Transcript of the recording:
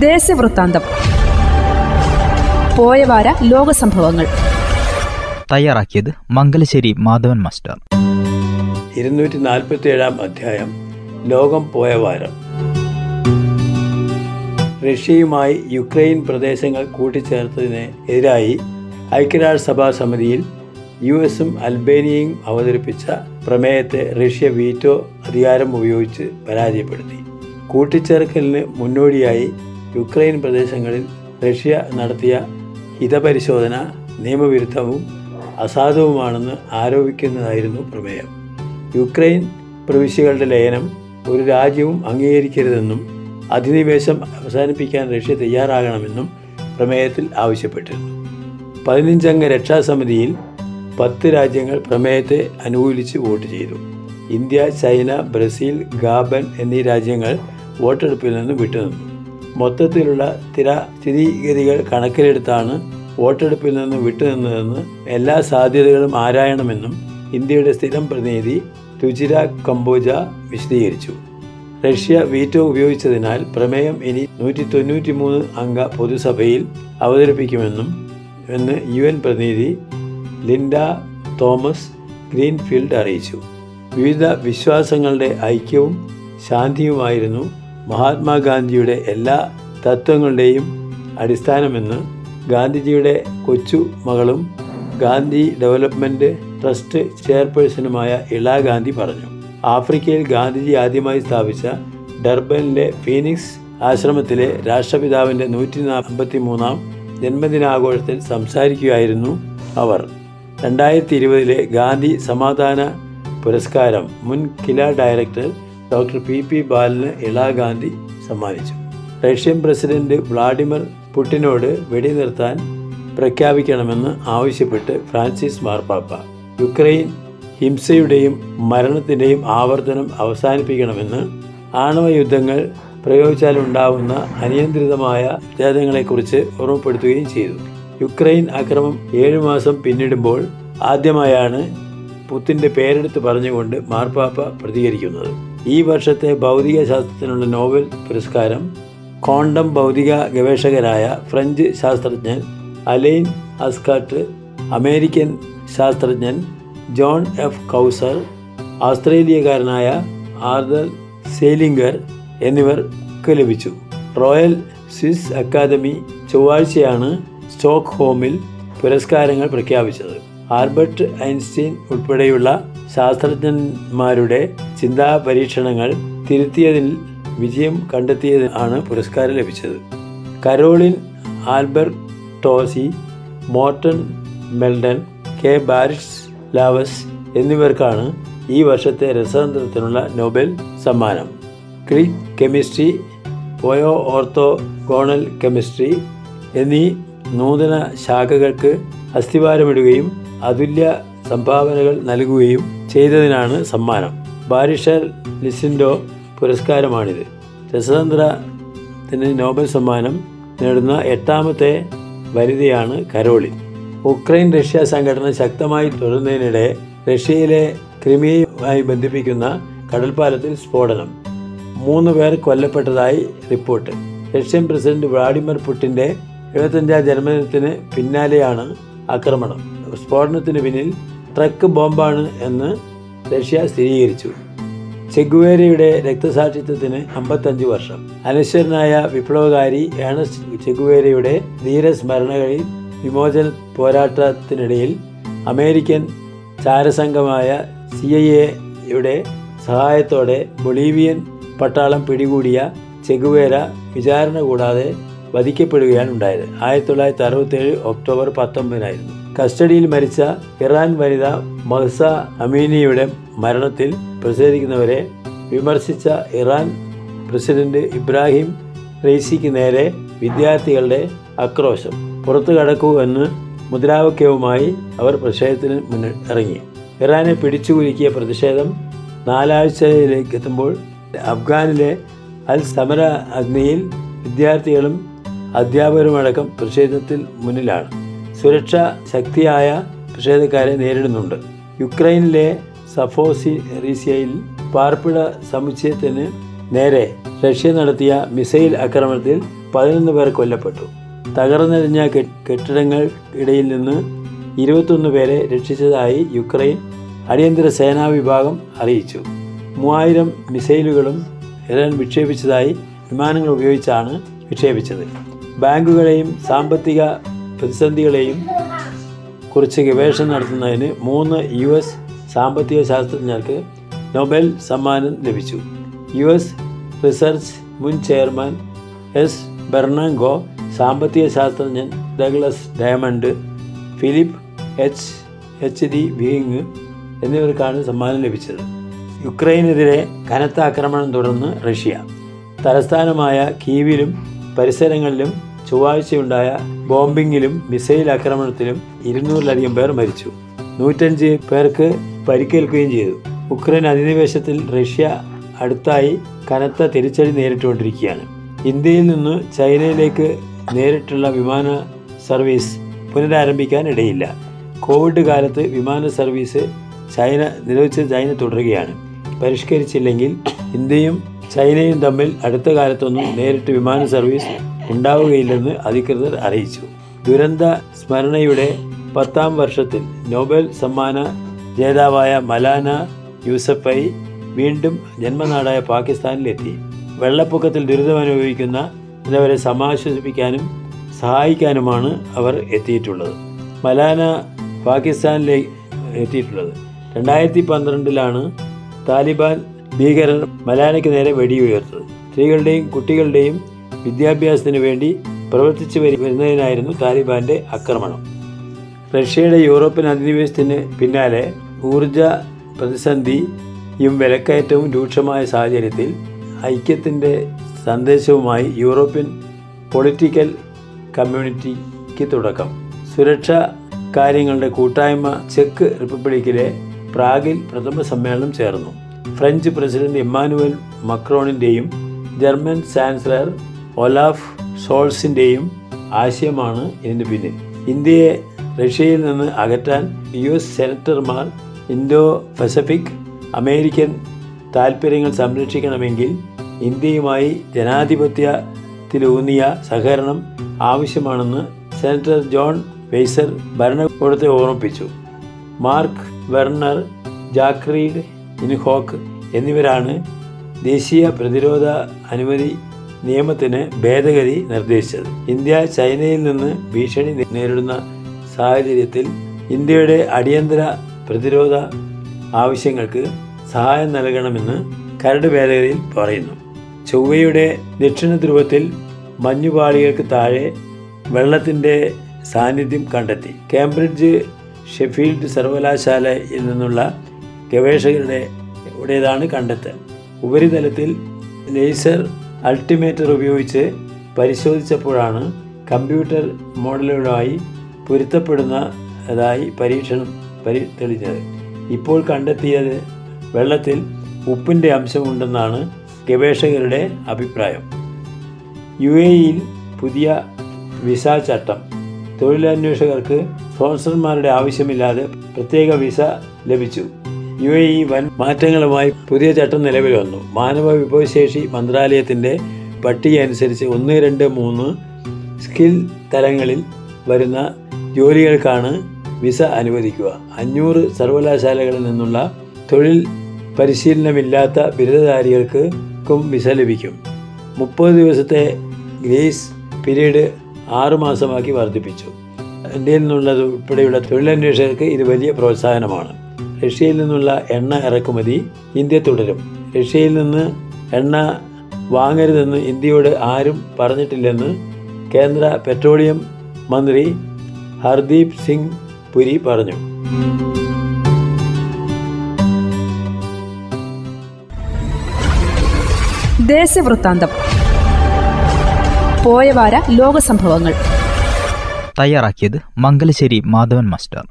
ദേശവൃത്താന്തം. പോയവാര ലോകസംഭവങ്ങൾ. തയ്യാറാക്കിയത് മംഗലശ്ശേരി മാധവൻ മാസ്റ്റർ. ഇരുന്നൂറ്റി നാൽപ്പത്തി ഏഴാം അധ്യായം ലോകം പോയ വാരം. റഷ്യയുമായി യുക്രൈൻ പ്രദേശങ്ങൾ കൂട്ടിച്ചേർത്തതിന് എതിരായി ഐക്യരാഷ്ട്രസഭാ സമിതിയിൽ യു എസും അൽബേനിയയും അവതരിപ്പിച്ച പ്രമേയത്തെ റഷ്യ വീറ്റോ അധികാരം ഉപയോഗിച്ച് പരാജയപ്പെടുത്തി. കൂട്ടിച്ചേർക്കലിന് മുന്നോടിയായി യുക്രൈൻ പ്രദേശങ്ങളിൽ റഷ്യ നടത്തിയ ഹിതപരിശോധന നിയമവിരുദ്ധവും അസാധുവുമാണെന്ന് ആരോപിക്കുന്നതായിരുന്നു പ്രമേയം. യുക്രൈൻ പ്രവിശ്യകളുടെ ലയനം ഒരു രാജ്യവും അംഗീകരിക്കരുതെന്നും അധിനിവേശം അവസാനിപ്പിക്കാൻ റഷ്യ തയ്യാറാകണമെന്നും പ്രമേയത്തിൽ ആവശ്യപ്പെട്ടിരുന്നു. പതിനഞ്ചംഗ രക്ഷാസമിതിയിൽ പത്ത് രാജ്യങ്ങൾ പ്രമേയത്തെ അനുകൂലിച്ച് വോട്ട് ചെയ്തു. ഇന്ത്യ ചൈന ബ്രസീൽ ഗാബൻ എന്നീ രാജ്യങ്ങൾ വോട്ടെടുപ്പിൽ നിന്ന് വിട്ടുനിന്നു. മൊത്തത്തിലുള്ള സ്ഥിര സ്ഥിതിഗതികൾ കണക്കിലെടുത്താണ് വോട്ടെടുപ്പിൽ നിന്ന് വിട്ടുനിന്നതെന്ന് എല്ലാ സാധ്യതകളും ആരായണമെന്നും ഇന്ത്യയുടെ സ്ഥിരം പ്രതിനിധി രുചിര കംബോജ വിശദീകരിച്ചു. റഷ്യ വീറ്റോ ഉപയോഗിച്ചതിനാൽ പ്രമേയം ഇനി നൂറ്റി തൊണ്ണൂറ്റി മൂന്ന് അംഗ പൊതുസഭയിൽ അവതരിപ്പിക്കുമെന്നും എന്ന് യു എൻ പ്രതിനിധി ലിൻഡ തോമസ് ഗ്രീൻഫീൽഡ് അറിയിച്ചു. വിവിധ വിശ്വാസങ്ങളുടെ ഐക്യവും ശാന്തിയുമായിരുന്നു മഹാത്മാഗാന്ധിയുടെ എല്ലാ തത്വങ്ങളുടെയും അടിസ്ഥാനമെന്ന് ഗാന്ധിജിയുടെ കൊച്ചു മകളും ഗാന്ധി ഡെവലപ്മെന്റ് ട്രസ്റ്റ് ചെയർപേഴ്സണുമായ ഇള ഗാന്ധി പറഞ്ഞു. ആഫ്രിക്കയിൽ ഗാന്ധിജി ആദ്യമായി സ്ഥാപിച്ച ഡർബനിലെ ഫീനിക്സ് ആശ്രമത്തിലെ രാഷ്ട്രപിതാവിന്റെ നൂറ്റി നാൽപ്പത്തി മൂന്നാം ജന്മദിനാഘോഷത്തിൽ സംസാരിക്കുകയായിരുന്നു അവർ. രണ്ടായിരത്തി ഇരുപതിലെ ഗാന്ധി സമാധാന പുരസ്കാരം മുൻ KILA director doctor P P ബാലന് ഇളാ ഗാന്ധി സമ്മാനിച്ചു. റഷ്യൻ പ്രസിഡന്റ് വ്ളാഡിമിർ പുടിനോട് വെടിനിർത്താൻ പ്രഖ്യാപിക്കണമെന്ന് ആവശ്യപ്പെട്ട് ഫ്രാൻസിസ് മാർപ്പാപ്പ. യുക്രൈൻ ഹിംസയുടെയും മരണത്തിന്റെയും ആവർത്തനം അവസാനിപ്പിക്കണമെന്ന് ആണവ യുദ്ധങ്ങൾ പ്രയോഗിച്ചാലുണ്ടാവുന്ന അനിയന്ത്രിതമായ ഭേദങ്ങളെക്കുറിച്ച് ഓർമ്മപ്പെടുത്തുകയും ചെയ്തു. യുക്രൈൻ അക്രമം ഏഴു മാസം പിന്നിടുമ്പോൾ ആദ്യമായാണ് പുത്തിന്റെ പേരെടുത്ത് പറഞ്ഞുകൊണ്ട് മാർപ്പാപ്പ പ്രതികരിക്കുന്നത്. ഈ വർഷത്തെ ഭൗതിക ശാസ്ത്രത്തിനുള്ള നോബൽ പുരസ്കാരം ക്വാണ്ടം ഭൗതിക ഗവേഷകരായ ഫ്രഞ്ച് ശാസ്ത്രജ്ഞൻ അലൈൻ അസ്കാട്ട് അമേരിക്കൻ ശാസ്ത്രജ്ഞൻ ജോൺ എഫ് കൗസർ ആസ്ട്രേലിയക്കാരനായ ആർദർ സേലിംഗർ എന്നിവർക്ക് ലഭിച്ചു. റോയൽ സ്വിസ് അക്കാദമി ചൊവ്വാഴ്ചയാണ് സ്റ്റോക്ക് ഹോമിൽ പുരസ്കാരങ്ങൾ പ്രഖ്യാപിച്ചത്. ആൽബർട്ട് ഐൻസ്റ്റീൻ ഉൾപ്പെടെയുള്ള ശാസ്ത്രജ്ഞന്മാരുടെ ചിന്താ പരീക്ഷണങ്ങൾ തിരുത്തിയതിൽ വിജയം കണ്ടെത്തിയതിനാണ് പുരസ്കാരം ലഭിച്ചത്. Carolyn Bertozzi Morten Meldal K. Barry ലാവസ് എന്നിവർക്കാണ് ഈ വർഷത്തെ രസതന്ത്രത്തിനുള്ള നോബൽ സമ്മാനം. Click chemistry bioorthogonal chemistry എന്നീ നൂതന ശാഖകൾക്ക് അസ്ഥിവാരമിടുകയും അതുല്യ സംഭാവനകൾ നൽകുകയും ചെയ്തതിനാണ് സമ്മാനം. ബാരിഷർ ലിസിൻഡോ പുരസ്കാരമാണിത്. രസതന്ത്രത്തിന് നോബൽ സമ്മാനം നേടുന്ന എട്ടാമത്തെ വനിതയാണ് കരോളി. ഉക്രൈൻ റഷ്യ സംഘടന ശക്തമായി തുടരുന്നതിനിടെ റഷ്യയിലെ ക്രിമിയയുമായി ബന്ധിപ്പിക്കുന്ന കടൽപ്പാലത്തിൽ സ്ഫോടനം. മൂന്ന് പേർ കൊല്ലപ്പെട്ടതായി റിപ്പോർട്ട്. റഷ്യൻ പ്രസിഡന്റ് വ്ളാഡിമിർ പുടിന്റെ എഴുപത്തഞ്ചാം ജന്മദിനത്തിന് പിന്നാലെയാണ് ആക്രമണം. സ്ഫോടനത്തിന് പിന്നിൽ ട്രക്ക് ബോംബാണ് എന്ന് റഷ്യ സ്ഥിരീകരിച്ചു. ചെഗുവേരയുടെ രക്തസാക്ഷിത്വത്തിന് അമ്പത്തഞ്ച് വർഷം. അനശ്വരനായ വിപ്ലവകാരി ഏണസ്റ്റ് ചെഗുവേരയുടെ ധീരസ്മരണകളിൽ വിമോചന പോരാട്ടത്തിനിടയിൽ അമേരിക്കൻ ചാരസംഘമായ സി ഐ എയുടെ സഹായത്തോടെ ബൊളീവിയൻ പട്ടാളം പിടികൂടിയ ചെഗുവേര വിചാരണ കൂടാതെ വധിക്കപ്പെടുകയാണ് ഉണ്ടായത്. ആയിരത്തി തൊള്ളായിരത്തി അറുപത്തേഴ് ഒക്ടോബർ പത്തൊമ്പതിനായിരുന്നു. കസ്റ്റഡിയിൽ മരിച്ച ഇറാൻ വനിത മഹ്സ അമീനിയുടെ മരണത്തിൽ പ്രതിഷേധിക്കുന്നവരെ വിമർശിച്ച ഇറാൻ പ്രസിഡന്റ് ഇബ്രാഹിം റെയ്സിക്ക് നേരെ വിദ്യാർത്ഥികളുടെ ആക്രോശം. പുറത്തു കടക്കൂ എന്ന് മുദ്രാവാക്യവുമായി അവർ പ്രതിഷേധത്തിന് മുന്നിൽ ഇറങ്ങി. ഇറാനെ പിടിച്ചുകുലുക്കിയ പ്രതിഷേധം നാലാഴ്ചയിലേക്ക് എത്തുമ്പോൾ അഫ്ഗാനിലെ അൽ സമര അഗ്നിയിൽ വിദ്യാർത്ഥികളും അധ്യാപകരുമടക്കം പ്രതിഷേധത്തിൽ മുന്നിലാണ്. സുരക്ഷ ശക്തിയായ പ്രതിഷേധക്കാരെ നേരിടുന്നുണ്ട്. യുക്രൈനിലെ സഫോസി റീസിയയിൽ പാർപ്പിട സമുച്ചയത്തിന് നേരെ റഷ്യ നടത്തിയ മിസൈൽ ആക്രമണത്തിൽ പതിനൊന്ന് പേർ കൊല്ലപ്പെട്ടു. തകർന്നെറിഞ്ഞ കെട്ടിടങ്ങൾ ഇടയിൽ നിന്ന് ഇരുപത്തൊന്ന് പേരെ രക്ഷിച്ചതായി യുക്രൈൻ അടിയന്തര സേനാ വിഭാഗം അറിയിച്ചു. മൂവായിരം മിസൈലുകളും ഇറാൻ വിക്ഷേപിച്ചതായി വിമാനങ്ങൾ ഉപയോഗിച്ചാണ് വിക്ഷേപിച്ചത്. ബാങ്കുകളെയും സാമ്പത്തിക പ്രതിസന്ധികളെയും കുറിച്ച് ഗവേഷണം നടത്തുന്നതിന് മൂന്ന് യു എസ് സാമ്പത്തിക ശാസ്ത്രജ്ഞർക്ക് നൊബേൽ സമ്മാനം ലഭിച്ചു. യു എസ് റിസർച്ച് മുൻ ചെയർമാൻ എസ് ബെർണാങ്കോ സാമ്പത്തിക ശാസ്ത്രജ്ഞൻ Douglas Diamond Philip H H D വിങ് എന്നിവർക്കാണ് സമ്മാനം ലഭിച്ചത്. യുക്രൈനെതിരെ കനത്ത ആക്രമണം തുടർന്ന് റഷ്യ. തലസ്ഥാനമായ കീവിലും പരിസരങ്ങളിലും ചൊവ്വാഴ്ചയുണ്ടായ ബോംബിങ്ങിലും മിസൈൽ ആക്രമണത്തിലും ഇരുന്നൂറിലധികം പേർ മരിച്ചു. നൂറ്റഞ്ച് പേർക്ക് പരിക്കേൽക്കുകയും ചെയ്തു. ഉക്രൈൻ അധിനിവേശത്തിൽ റഷ്യ അടുത്തായി കനത്ത തിരിച്ചടി നേരിട്ടുകൊണ്ടിരിക്കുകയാണ്. ഇന്ത്യയിൽ നിന്ന് ചൈനയിലേക്ക് നേരിട്ടുള്ള വിമാന സർവീസ് പുനരാരംഭിക്കാൻ ഇടയില്ല കോവിഡ് കാലത്ത് വിമാന സർവീസ് ചൈന നിരോധിച്ച ചൈന തുടരുകയാണ്. പരിഷ്കരിച്ചില്ലെങ്കിൽ ഇന്ത്യയും ചൈനയും തമ്മിൽ അടുത്ത കാലത്തൊന്നും നേരിട്ട് വിമാന സർവീസ് ഉണ്ടാവുകയില്ലെന്ന് അധികൃതർ അറിയിച്ചു. ദുരന്ത സ്മരണയുടെ പത്താം വർഷത്തിൽ നോബൽ സമ്മാന ജേതാവായ മലാന യൂസഫൈ വീണ്ടും ജന്മനാടായ പാകിസ്ഥാനിലെത്തി. വെള്ളപ്പൊക്കത്തിൽ ദുരിതമനുഭവിക്കുന്നവരെ സമാശ്വസിപ്പിക്കാനും സഹായിക്കാനുമാണ് അവർ എത്തിയിട്ടുള്ളത്. മലാന പാകിസ്ഥാനിലേക്ക് എത്തിയിട്ടുള്ളത്. രണ്ടായിരത്തി പന്ത്രണ്ടിലാണ് താലിബാൻ ഭീകരർ മലാനയ്ക്ക് നേരെ വെടിയുയർത്തത്. സ്ത്രീകളുടെയും കുട്ടികളുടെയും വിദ്യാഭ്യാസത്തിന് വേണ്ടി പ്രവർത്തിച്ചു വരി- വരുന്നതിനായിരുന്നു താലിബാന്റെ ആക്രമണം. റഷ്യയുടെ യൂറോപ്യൻ അധിനിവേശത്തിന് പിന്നാലെ ഊർജ പ്രതിസന്ധിയും വിലക്കയറ്റവും രൂക്ഷമായ സാഹചര്യത്തിൽ ഐക്യത്തിന്റെ സന്ദേശവുമായി യൂറോപ്യൻ പൊളിറ്റിക്കൽ കമ്മ്യൂണിറ്റിക്ക് തുടക്കം. സുരക്ഷാ കാര്യങ്ങളുടെ കൂട്ടായ്മ ചെക്ക് റിപ്പബ്ലിക്കിലെ പ്രാഗിൽ പ്രഥമ സമ്മേളനം ചേർന്നു. ഫ്രഞ്ച് പ്രസിഡന്റ് ഇമ്മാനുവൽ മക്രോണിന്റെയും ജർമ്മൻ ചാൻസലർ ഒലാഫ് സോൾസിന്റെയും ആശയമാണ് ഇതിന് പിന്നിൽ. ഇന്ത്യയെ റഷ്യയിൽ നിന്ന് അകറ്റാൻ യു എസ് സെനറ്റർമാർ ഇൻഡോ പസഫിക് അമേരിക്കൻ താൽപ്പര്യങ്ങൾ സംരക്ഷിക്കണമെങ്കിൽ ഇന്ത്യയുമായി ജനാധിപത്യത്തിലൂന്നിയ സഹകരണം ആവശ്യമാണെന്ന് സെനറ്റർ ജോൺ വെയ്സർ ഭരണകൂടത്തെ ഓർമ്മിപ്പിച്ചു. മാർക്ക് വെർണർ ജാക്രീഡ് ഇൻഹോക്ക് എന്നിവരാണ് ദേശീയ പ്രതിരോധ അനുമതി നിയമത്തിന് ഭേദഗതി നിർദ്ദേശിച്ചത്. ഇന്ത്യ ചൈനയിൽ നിന്ന് ഭീഷണി നേരിടുന്ന സാഹചര്യത്തിൽ ഇന്ത്യയുടെ അടിയന്തര പ്രതിരോധ ആവശ്യങ്ങൾക്ക് സഹായം നൽകണമെന്ന് കരട് ഭേദഗതിയിൽ പറയുന്നു. ചൊവ്വയുടെ ദക്ഷിണ ധ്രുവത്തിൽ മഞ്ഞുപാളികൾക്ക് താഴെ വെള്ളത്തിന്റെ സാന്നിധ്യം കണ്ടെത്തി. കേംബ്രിഡ്ജ് ഷെഫീൽഡ് സർവകലാശാലയിൽ നിന്നുള്ള ഗവേഷകരുടെ ഉടേതാണ് കണ്ടെത്തൽ. ഉപരിതലത്തിൽ ലേസർ അൾട്ടിമേറ്റർ ഉപയോഗിച്ച് പരിശോധിച്ചപ്പോഴാണ് കമ്പ്യൂട്ടർ മോഡലുകളുമായി പൊരുത്തപ്പെടുന്നതായി പരീക്ഷണം പരി തെളിഞ്ഞത് ഇപ്പോൾ കണ്ടെത്തിയത് വെള്ളത്തിൽ ഉപ്പിന്റെ അംശമുണ്ടെന്നാണ് ഗവേഷകരുടെ അഭിപ്രായം. യു എ ഇയിൽ പുതിയ വിസ ചട്ടം. തൊഴിലന്വേഷകർക്ക് സ്പോൺസർമാരുടെ ആവശ്യമില്ലാതെ പ്രത്യേക വിസ ലഭിച്ചു. യു എ ഇ വൻ മാറ്റങ്ങളുമായി പുതിയ ചട്ടം നിലവിൽ വന്നു. മാനവ വിഭവശേഷി മന്ത്രാലയത്തിന്റെ പട്ടിക അനുസരിച്ച് ഒന്ന് രണ്ട് മൂന്ന് സ്കിൽ തലങ്ങളിൽ വരുന്ന ജോലികൾക്കാണ് വിസ അനുവദിക്കുക. അഞ്ഞൂറ് സർവകലാശാലകളിൽ നിന്നുള്ള തൊഴിൽ പരിശീലനമില്ലാത്ത ബിരുദധാരികൾക്കും വിസ ലഭിക്കും. മുപ്പത് ദിവസത്തെ ഗ്രേസ് പീരീഡ് ആറുമാസമാക്കി വർദ്ധിപ്പിച്ചു. ഇന്ത്യയിൽ നിന്നുള്ളത് ഉൾപ്പെടെയുള്ള തൊഴിലന്വേഷകർക്ക് ഇത് വലിയ പ്രോത്സാഹനമാണ്. റഷ്യയിൽ നിന്നുള്ള എണ്ണ ഇറക്കുമതി ഇന്ത്യ തുടരും. റഷ്യയിൽ നിന്ന് എണ്ണ വാങ്ങരുതെന്ന് ഇന്ത്യയോട് ആരും പറഞ്ഞിട്ടില്ലെന്ന് കേന്ദ്ര പെട്രോളിയം മന്ത്രി ഹർദീപ് സിംഗ് പുരി പറഞ്ഞു. ദേശവൃത്താന്തം. പോയവാര ലോക സംഭവങ്ങൾ തയ്യാറാക്കിയത് മംഗലശ്ശേരി മാധവൻ മാസ്റ്റർ.